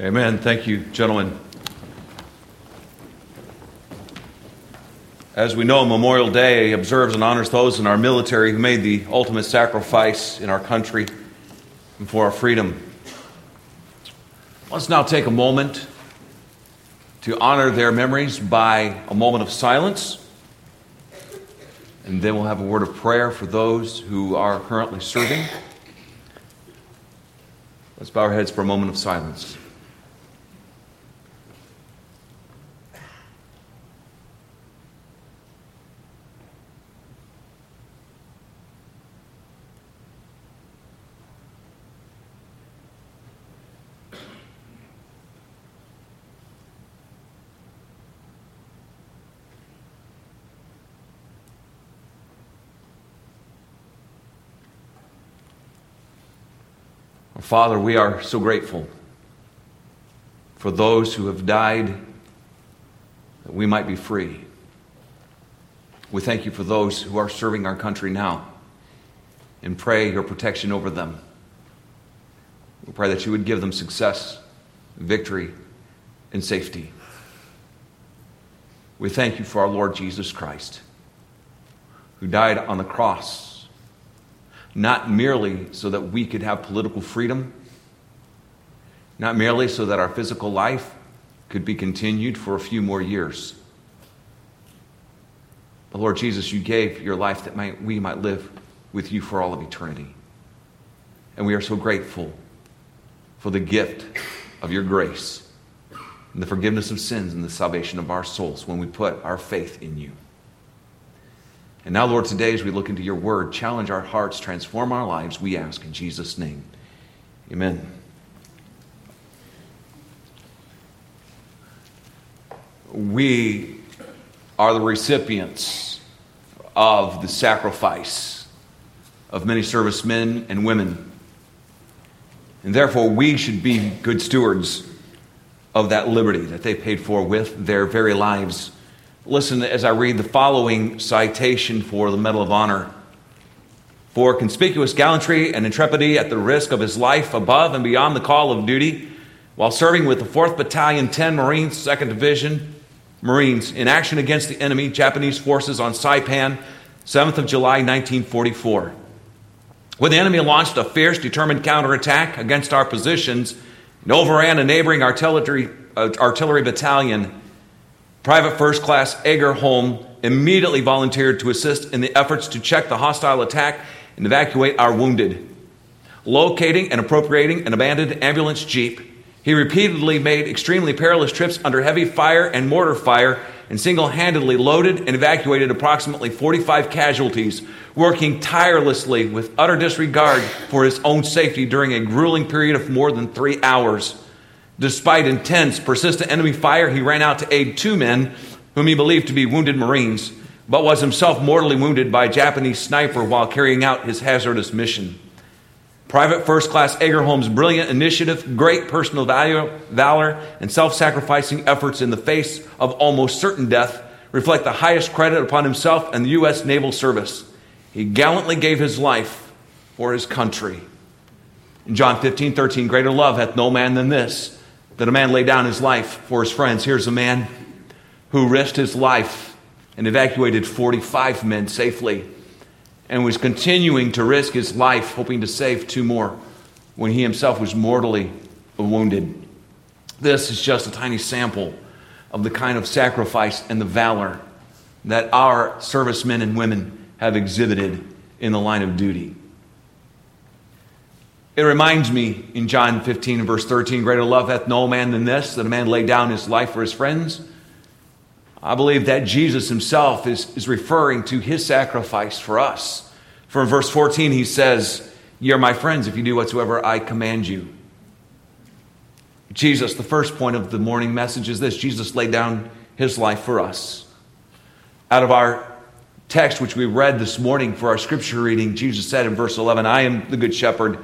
Amen. Thank you, gentlemen. As we know, Memorial Day observes and honors those in our military who made the ultimate sacrifice in our country and for our freedom. Let's now take a moment to honor their memories by a moment of silence. And then we'll have a word of prayer for those who are currently serving. Let's bow our heads for a moment of silence. Father, we are so grateful for those who have died that we might be free. We thank you for those who are serving our country now and pray your protection over them. We pray that you would give them success, victory, and safety. We thank you for our Lord Jesus Christ, who died on the cross not merely so that we could have political freedom, not merely so that our physical life could be continued for a few more years. But Lord Jesus, you gave your life that might, we might live with you for all of eternity. And we are so grateful for the gift of your grace and the forgiveness of sins and the salvation of our souls when we put our faith in you. And now, Lord, today as we look into your word, challenge our hearts, transform our lives, we ask in Jesus' name. Amen. We are the recipients of the sacrifice of many servicemen and women. And therefore, we should be good stewards of that liberty that they paid for with their very lives. Listen as I read the following citation for the Medal of Honor. For conspicuous gallantry and intrepidity at the risk of his life above and beyond the call of duty, while serving with the 4th Battalion, 10 Marines, 2nd Division Marines, in action against the enemy, Japanese forces on Saipan, 7th of July, 1944. When the enemy launched a fierce, determined counterattack against our positions and overran a neighboring artillery, uh, artillery battalion, Private First Class Agerholm immediately volunteered to assist in the efforts to check the hostile attack and evacuate our wounded. Locating and appropriating an abandoned ambulance jeep, he repeatedly made extremely perilous trips under heavy fire and mortar fire and single handedly loaded and evacuated approximately 45 casualties, working tirelessly with utter disregard for his own safety during a grueling period of more than three hours. Despite intense, persistent enemy fire, he ran out to aid two men whom he believed to be wounded Marines, but was himself mortally wounded by a Japanese sniper while carrying out his hazardous mission. Private First Class Agerholm's brilliant initiative, great personal value, valor, and self sacrificing efforts in the face of almost certain death reflect the highest credit upon himself and the U.S. Naval Service. He gallantly gave his life for his country. In John 15, 13, greater love hath no man than this that a man lay down his life for his friends. Here's a man who risked his life and evacuated 45 men safely and was continuing to risk his life, hoping to save two more when he himself was mortally wounded. This is just a tiny sample of the kind of sacrifice and the valor that our servicemen and women have exhibited in the line of duty. It reminds me in John 15 and verse 13 greater love hath no man than this, that a man lay down his life for his friends. I believe that Jesus himself is, is referring to his sacrifice for us. For in verse 14, he says, Ye are my friends if you do whatsoever I command you. Jesus, the first point of the morning message is this Jesus laid down his life for us. Out of our text, which we read this morning for our scripture reading, Jesus said in verse 11, I am the good shepherd.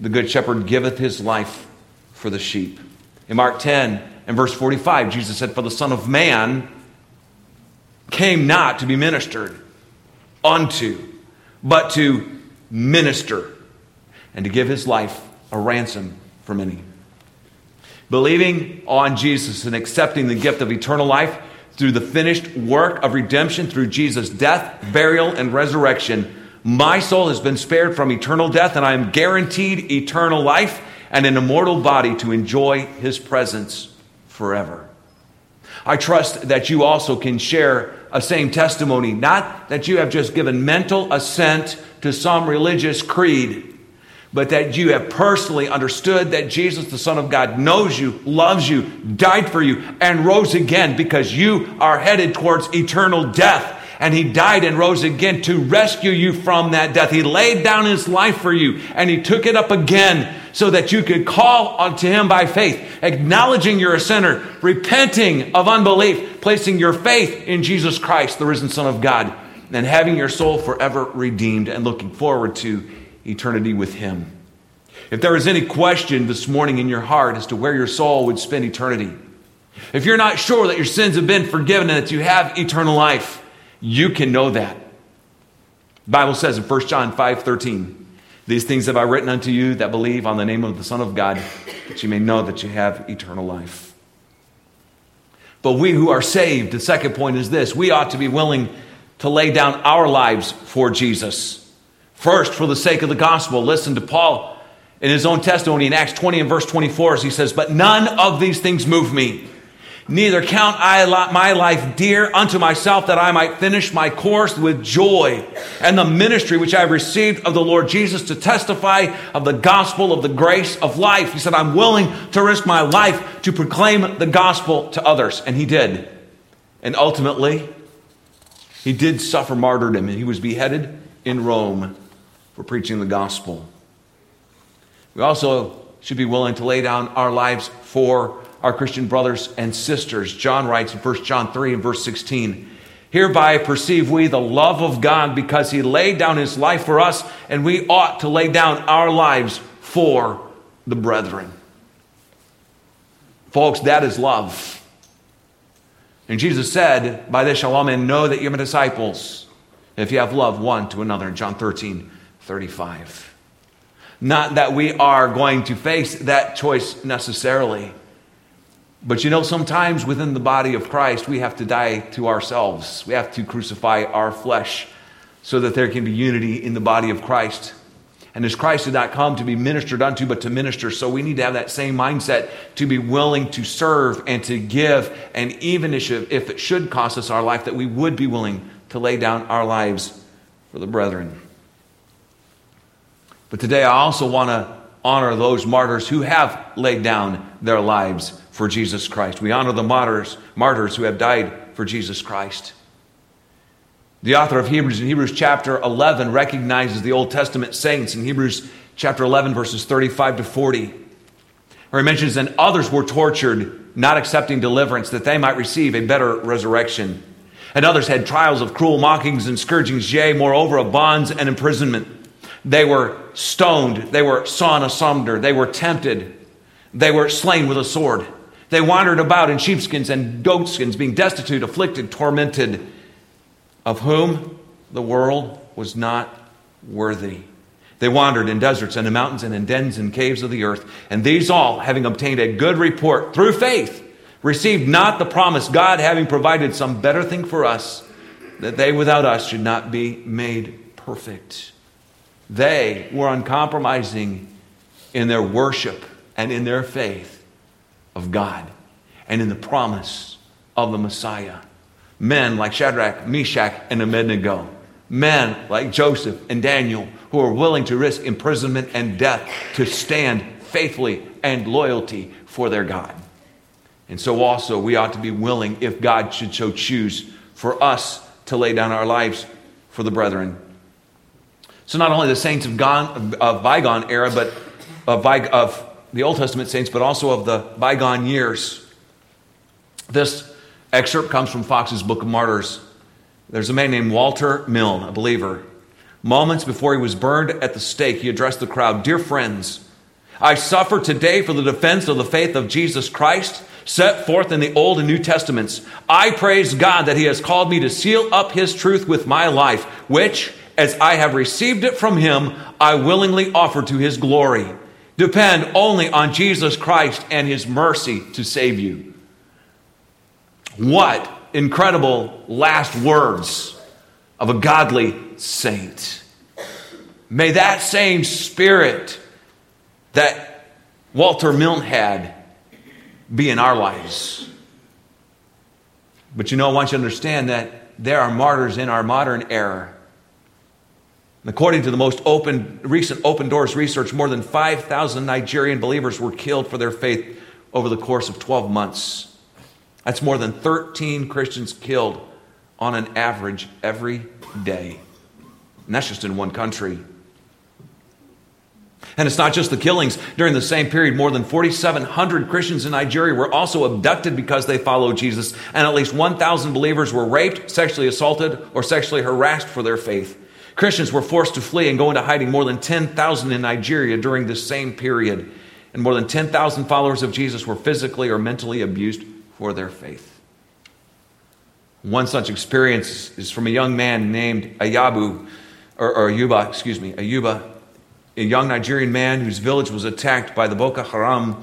The good shepherd giveth his life for the sheep. In Mark 10 and verse 45, Jesus said, For the Son of Man came not to be ministered unto, but to minister and to give his life a ransom for many. Believing on Jesus and accepting the gift of eternal life through the finished work of redemption through Jesus' death, burial, and resurrection, my soul has been spared from eternal death, and I am guaranteed eternal life and an immortal body to enjoy his presence forever. I trust that you also can share a same testimony, not that you have just given mental assent to some religious creed, but that you have personally understood that Jesus, the Son of God, knows you, loves you, died for you, and rose again because you are headed towards eternal death. And he died and rose again to rescue you from that death. He laid down his life for you and he took it up again so that you could call unto him by faith, acknowledging you're a sinner, repenting of unbelief, placing your faith in Jesus Christ, the risen Son of God, and having your soul forever redeemed and looking forward to eternity with Him. If there is any question this morning in your heart as to where your soul would spend eternity, if you're not sure that your sins have been forgiven and that you have eternal life, you can know that. The Bible says in 1 John 5 13, These things have I written unto you that believe on the name of the Son of God, that you may know that you have eternal life. But we who are saved, the second point is this we ought to be willing to lay down our lives for Jesus. First, for the sake of the gospel, listen to Paul in his own testimony in Acts 20 and verse 24 as he says, But none of these things move me. Neither count I my life dear unto myself that I might finish my course with joy and the ministry which I have received of the Lord Jesus to testify of the gospel of the grace of life. He said, I'm willing to risk my life to proclaim the gospel to others. And he did. And ultimately, he did suffer martyrdom and he was beheaded in Rome for preaching the gospel. We also should be willing to lay down our lives for our Christian brothers and sisters. John writes in 1 John 3 and verse 16 Hereby perceive we the love of God because he laid down his life for us, and we ought to lay down our lives for the brethren. Folks, that is love. And Jesus said, By this shall all men know that you're my disciples, if you have love one to another. In John 13, 35. Not that we are going to face that choice necessarily. But you know, sometimes within the body of Christ, we have to die to ourselves. We have to crucify our flesh so that there can be unity in the body of Christ. And as Christ did not come to be ministered unto, but to minister, so we need to have that same mindset to be willing to serve and to give. And even if it should cost us our life, that we would be willing to lay down our lives for the brethren. But today I also want to honor those martyrs who have laid down their lives for Jesus Christ. We honor the martyrs, martyrs who have died for Jesus Christ. The author of Hebrews in Hebrews chapter 11 recognizes the Old Testament saints in Hebrews chapter 11 verses 35 to 40. Where he mentions, and others were tortured, not accepting deliverance, that they might receive a better resurrection. And others had trials of cruel mockings and scourgings, yea, moreover, of bonds and imprisonment. They were stoned. They were sawn asunder. They were tempted. They were slain with a sword. They wandered about in sheepskins and goatskins, being destitute, afflicted, tormented, of whom the world was not worthy. They wandered in deserts and in mountains and in dens and caves of the earth. And these all, having obtained a good report through faith, received not the promise, God having provided some better thing for us, that they without us should not be made perfect. They were uncompromising in their worship and in their faith of God and in the promise of the Messiah. Men like Shadrach, Meshach, and Abednego. Men like Joseph and Daniel who are willing to risk imprisonment and death to stand faithfully and loyalty for their God. And so also we ought to be willing, if God should so choose, for us to lay down our lives for the brethren so not only the saints of, gone, of bygone era, but of, of the Old Testament saints, but also of the bygone years. This excerpt comes from Fox's Book of Martyrs. There's a man named Walter Milne, a believer. Moments before he was burned at the stake, he addressed the crowd Dear friends, I suffer today for the defense of the faith of Jesus Christ set forth in the Old and New Testaments. I praise God that He has called me to seal up His truth with my life, which, as I have received it from him, I willingly offer to his glory. Depend only on Jesus Christ and his mercy to save you. What incredible last words of a godly saint. May that same spirit that Walter Milton had be in our lives. But you know, I want you to understand that there are martyrs in our modern era According to the most open, recent Open Doors research, more than 5,000 Nigerian believers were killed for their faith over the course of 12 months. That's more than 13 Christians killed on an average every day. And that's just in one country. And it's not just the killings. During the same period, more than 4,700 Christians in Nigeria were also abducted because they followed Jesus, and at least 1,000 believers were raped, sexually assaulted, or sexually harassed for their faith. Christians were forced to flee and go into hiding more than 10,000 in Nigeria during this same period. And more than 10,000 followers of Jesus were physically or mentally abused for their faith. One such experience is from a young man named Ayabu, or, or Ayuba, excuse me, Ayuba, a young Nigerian man whose village was attacked by the Boko Haram,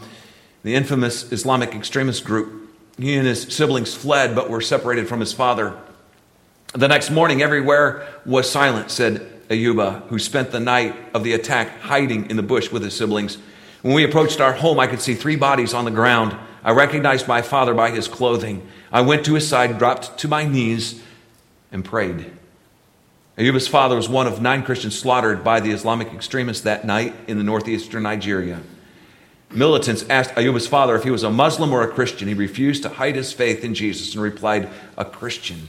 the infamous Islamic extremist group. He and his siblings fled but were separated from his father. The next morning, everywhere was silent, said Ayuba, who spent the night of the attack hiding in the bush with his siblings. When we approached our home, I could see three bodies on the ground. I recognized my father by his clothing. I went to his side, dropped to my knees, and prayed. Ayuba's father was one of nine Christians slaughtered by the Islamic extremists that night in the northeastern Nigeria. Militants asked Ayuba's father if he was a Muslim or a Christian. He refused to hide his faith in Jesus and replied, A Christian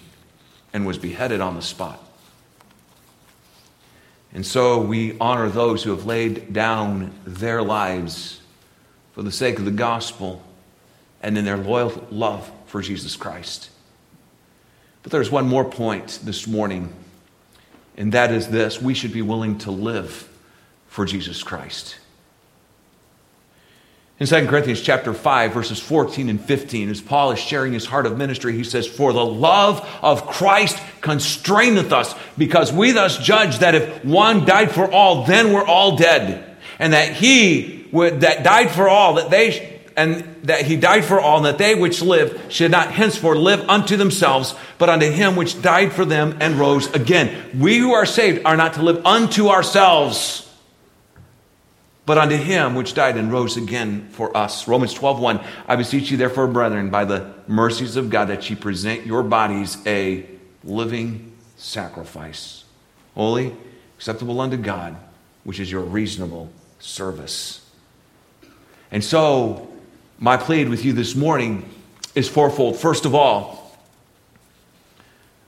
and was beheaded on the spot. And so we honor those who have laid down their lives for the sake of the gospel and in their loyal love for Jesus Christ. But there's one more point this morning, and that is this we should be willing to live for Jesus Christ. In 2 Corinthians chapter 5, verses 14 and 15, as Paul is sharing his heart of ministry, he says, For the love of Christ constraineth us, because we thus judge that if one died for all, then we're all dead. And that he would, that died for all, that they and that he died for all, and that they which live should not henceforth live unto themselves, but unto him which died for them and rose again. We who are saved are not to live unto ourselves but unto him which died and rose again for us. Romans 12, 1. I beseech you, therefore, brethren, by the mercies of God, that ye present your bodies a living sacrifice, holy, acceptable unto God, which is your reasonable service. And so, my plea with you this morning is fourfold. First of all,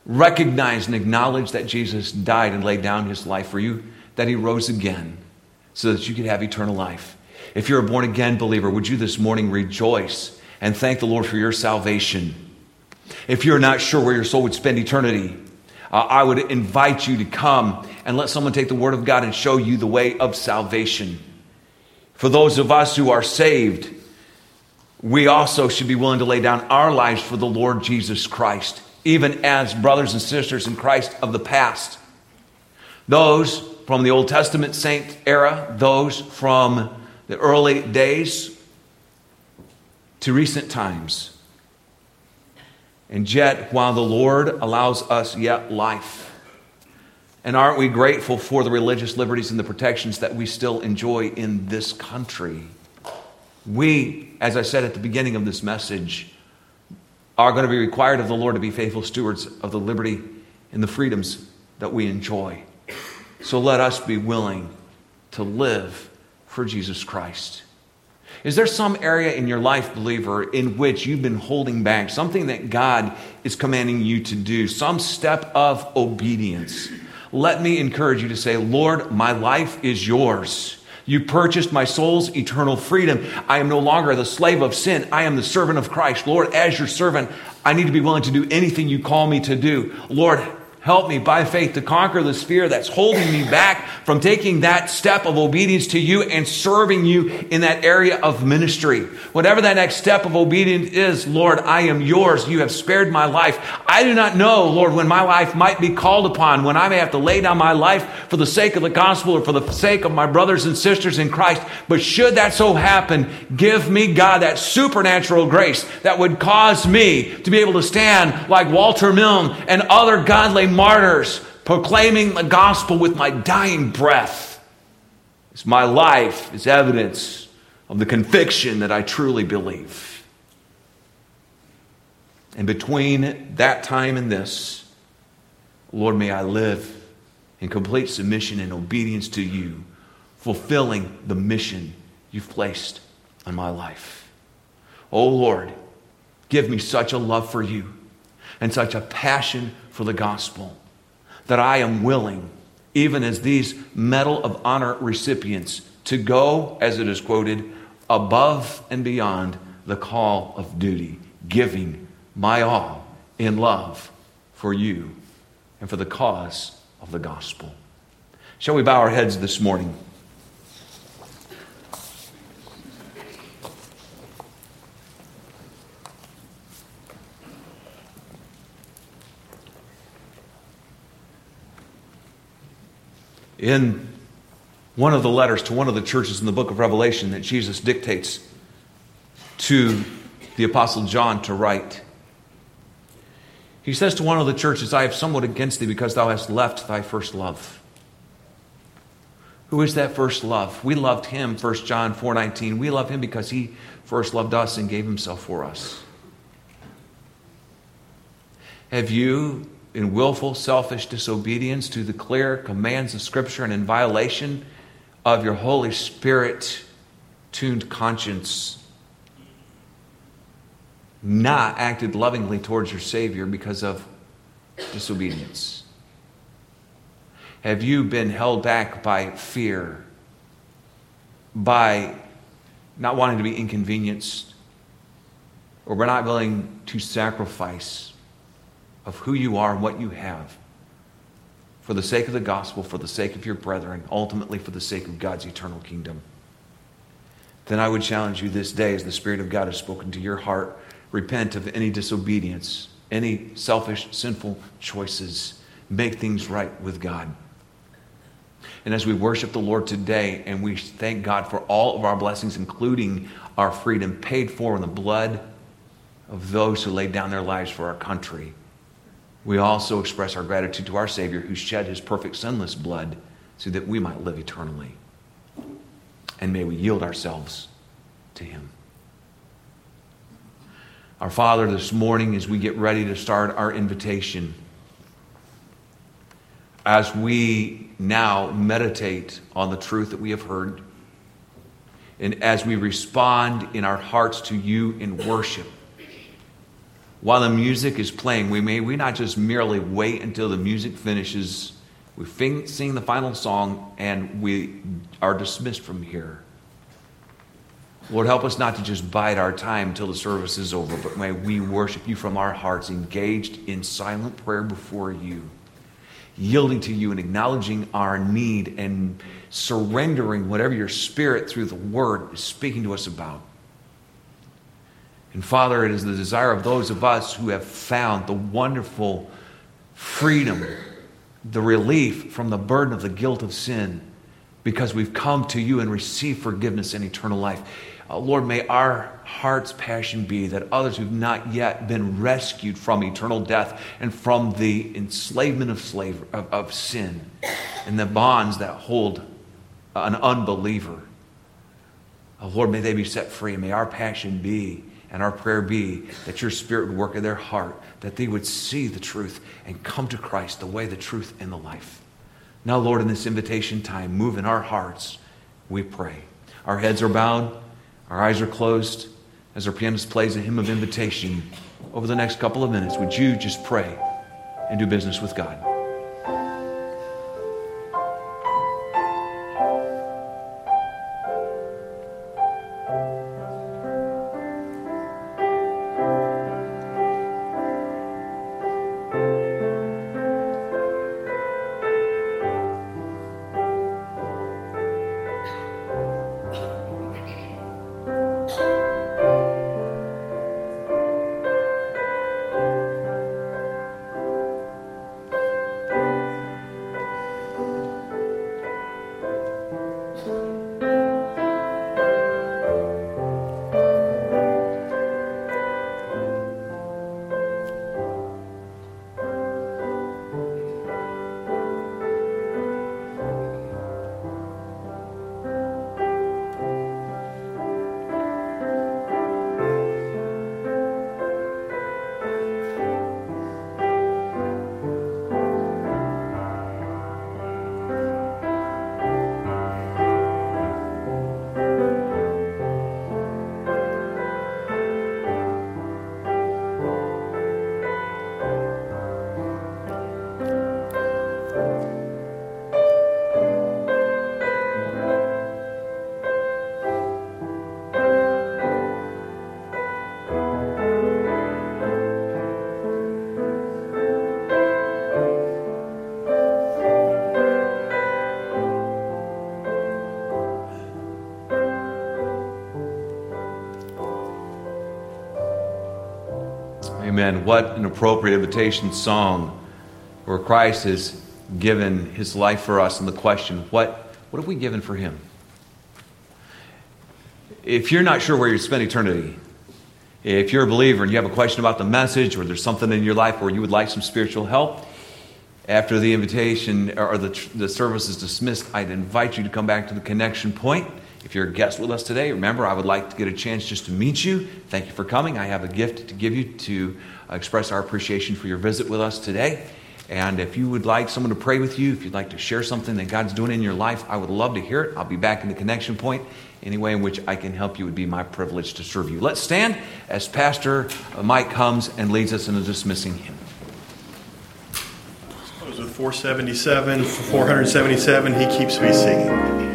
recognize and acknowledge that Jesus died and laid down his life for you, that he rose again so that you could have eternal life. If you're a born again believer, would you this morning rejoice and thank the Lord for your salvation? If you're not sure where your soul would spend eternity, uh, I would invite you to come and let someone take the Word of God and show you the way of salvation. For those of us who are saved, we also should be willing to lay down our lives for the Lord Jesus Christ, even as brothers and sisters in Christ of the past. Those from the Old Testament saint era, those from the early days to recent times. And yet, while the Lord allows us yet life, and aren't we grateful for the religious liberties and the protections that we still enjoy in this country? We, as I said at the beginning of this message, are going to be required of the Lord to be faithful stewards of the liberty and the freedoms that we enjoy. So let us be willing to live for Jesus Christ. Is there some area in your life, believer, in which you've been holding back, something that God is commanding you to do, some step of obedience? Let me encourage you to say, Lord, my life is yours. You purchased my soul's eternal freedom. I am no longer the slave of sin. I am the servant of Christ. Lord, as your servant, I need to be willing to do anything you call me to do. Lord, Help me by faith to conquer this fear that's holding me back from taking that step of obedience to you and serving you in that area of ministry. Whatever that next step of obedience is, Lord, I am yours. You have spared my life. I do not know, Lord, when my life might be called upon, when I may have to lay down my life for the sake of the gospel or for the sake of my brothers and sisters in Christ. But should that so happen, give me, God, that supernatural grace that would cause me to be able to stand like Walter Milne and other godly martyrs, proclaiming the gospel with my dying breath. It's my life is evidence of the conviction that I truly believe. And between that time and this, Lord, may I live in complete submission and obedience to you, fulfilling the mission you've placed on my life. Oh Lord, give me such a love for you and such a passion for the gospel that I am willing, even as these Medal of Honor recipients, to go, as it is quoted, above and beyond the call of duty, giving my all in love for you and for the cause of the gospel. Shall we bow our heads this morning? In one of the letters to one of the churches in the book of Revelation that Jesus dictates to the Apostle John to write, he says to one of the churches, I have somewhat against thee because thou hast left thy first love. Who is that first love? We loved him, 1 John 4:19. We love him because he first loved us and gave himself for us. Have you, in willful, selfish disobedience to the clear commands of Scripture and in violation of your Holy Spirit tuned conscience, not acted lovingly towards your Savior because of disobedience? Have you been held back by fear, by not wanting to be inconvenienced, or by not willing to sacrifice of who you are and what you have for the sake of the gospel, for the sake of your brethren, ultimately for the sake of God's eternal kingdom? Then I would challenge you this day as the Spirit of God has spoken to your heart repent of any disobedience, any selfish, sinful choices. Make things right with God. And as we worship the Lord today and we thank God for all of our blessings, including our freedom paid for in the blood of those who laid down their lives for our country, we also express our gratitude to our Savior who shed his perfect, sinless blood so that we might live eternally. And may we yield ourselves to him. Our Father, this morning, as we get ready to start our invitation, as we now meditate on the truth that we have heard, and as we respond in our hearts to you in worship, while the music is playing, we may we not just merely wait until the music finishes, we sing the final song, and we are dismissed from here. Lord, help us not to just bide our time until the service is over, but may we worship you from our hearts, engaged in silent prayer before you, yielding to you and acknowledging our need and surrendering whatever your spirit through the word is speaking to us about. And Father, it is the desire of those of us who have found the wonderful freedom, the relief from the burden of the guilt of sin, because we've come to you and received forgiveness and eternal life uh, Lord, may our heart's passion be that others who've not yet been rescued from eternal death and from the enslavement of, slave, of, of sin and the bonds that hold an unbeliever, uh, Lord, may they be set free. May our passion be and our prayer be that your spirit would work in their heart, that they would see the truth and come to Christ, the way, the truth, and the life. Now, Lord, in this invitation time, move in our hearts, we pray. Our heads are bowed. Our eyes are closed as our pianist plays a hymn of invitation. Over the next couple of minutes, would you just pray and do business with God? Amen. What an appropriate invitation song where Christ has given his life for us and the question, what, what have we given for him? If you're not sure where you spend eternity, if you're a believer and you have a question about the message or there's something in your life where you would like some spiritual help, after the invitation or the, the service is dismissed, I'd invite you to come back to the connection point. If you're a guest with us today, remember, I would like to get a chance just to meet you. Thank you for coming. I have a gift to give you to express our appreciation for your visit with us today. And if you would like someone to pray with you, if you'd like to share something that God's doing in your life, I would love to hear it. I'll be back in the connection point. Any way in which I can help you would be my privilege to serve you. Let's stand as Pastor Mike comes and leads us in a dismissing hymn. With 477, 477, he keeps me singing.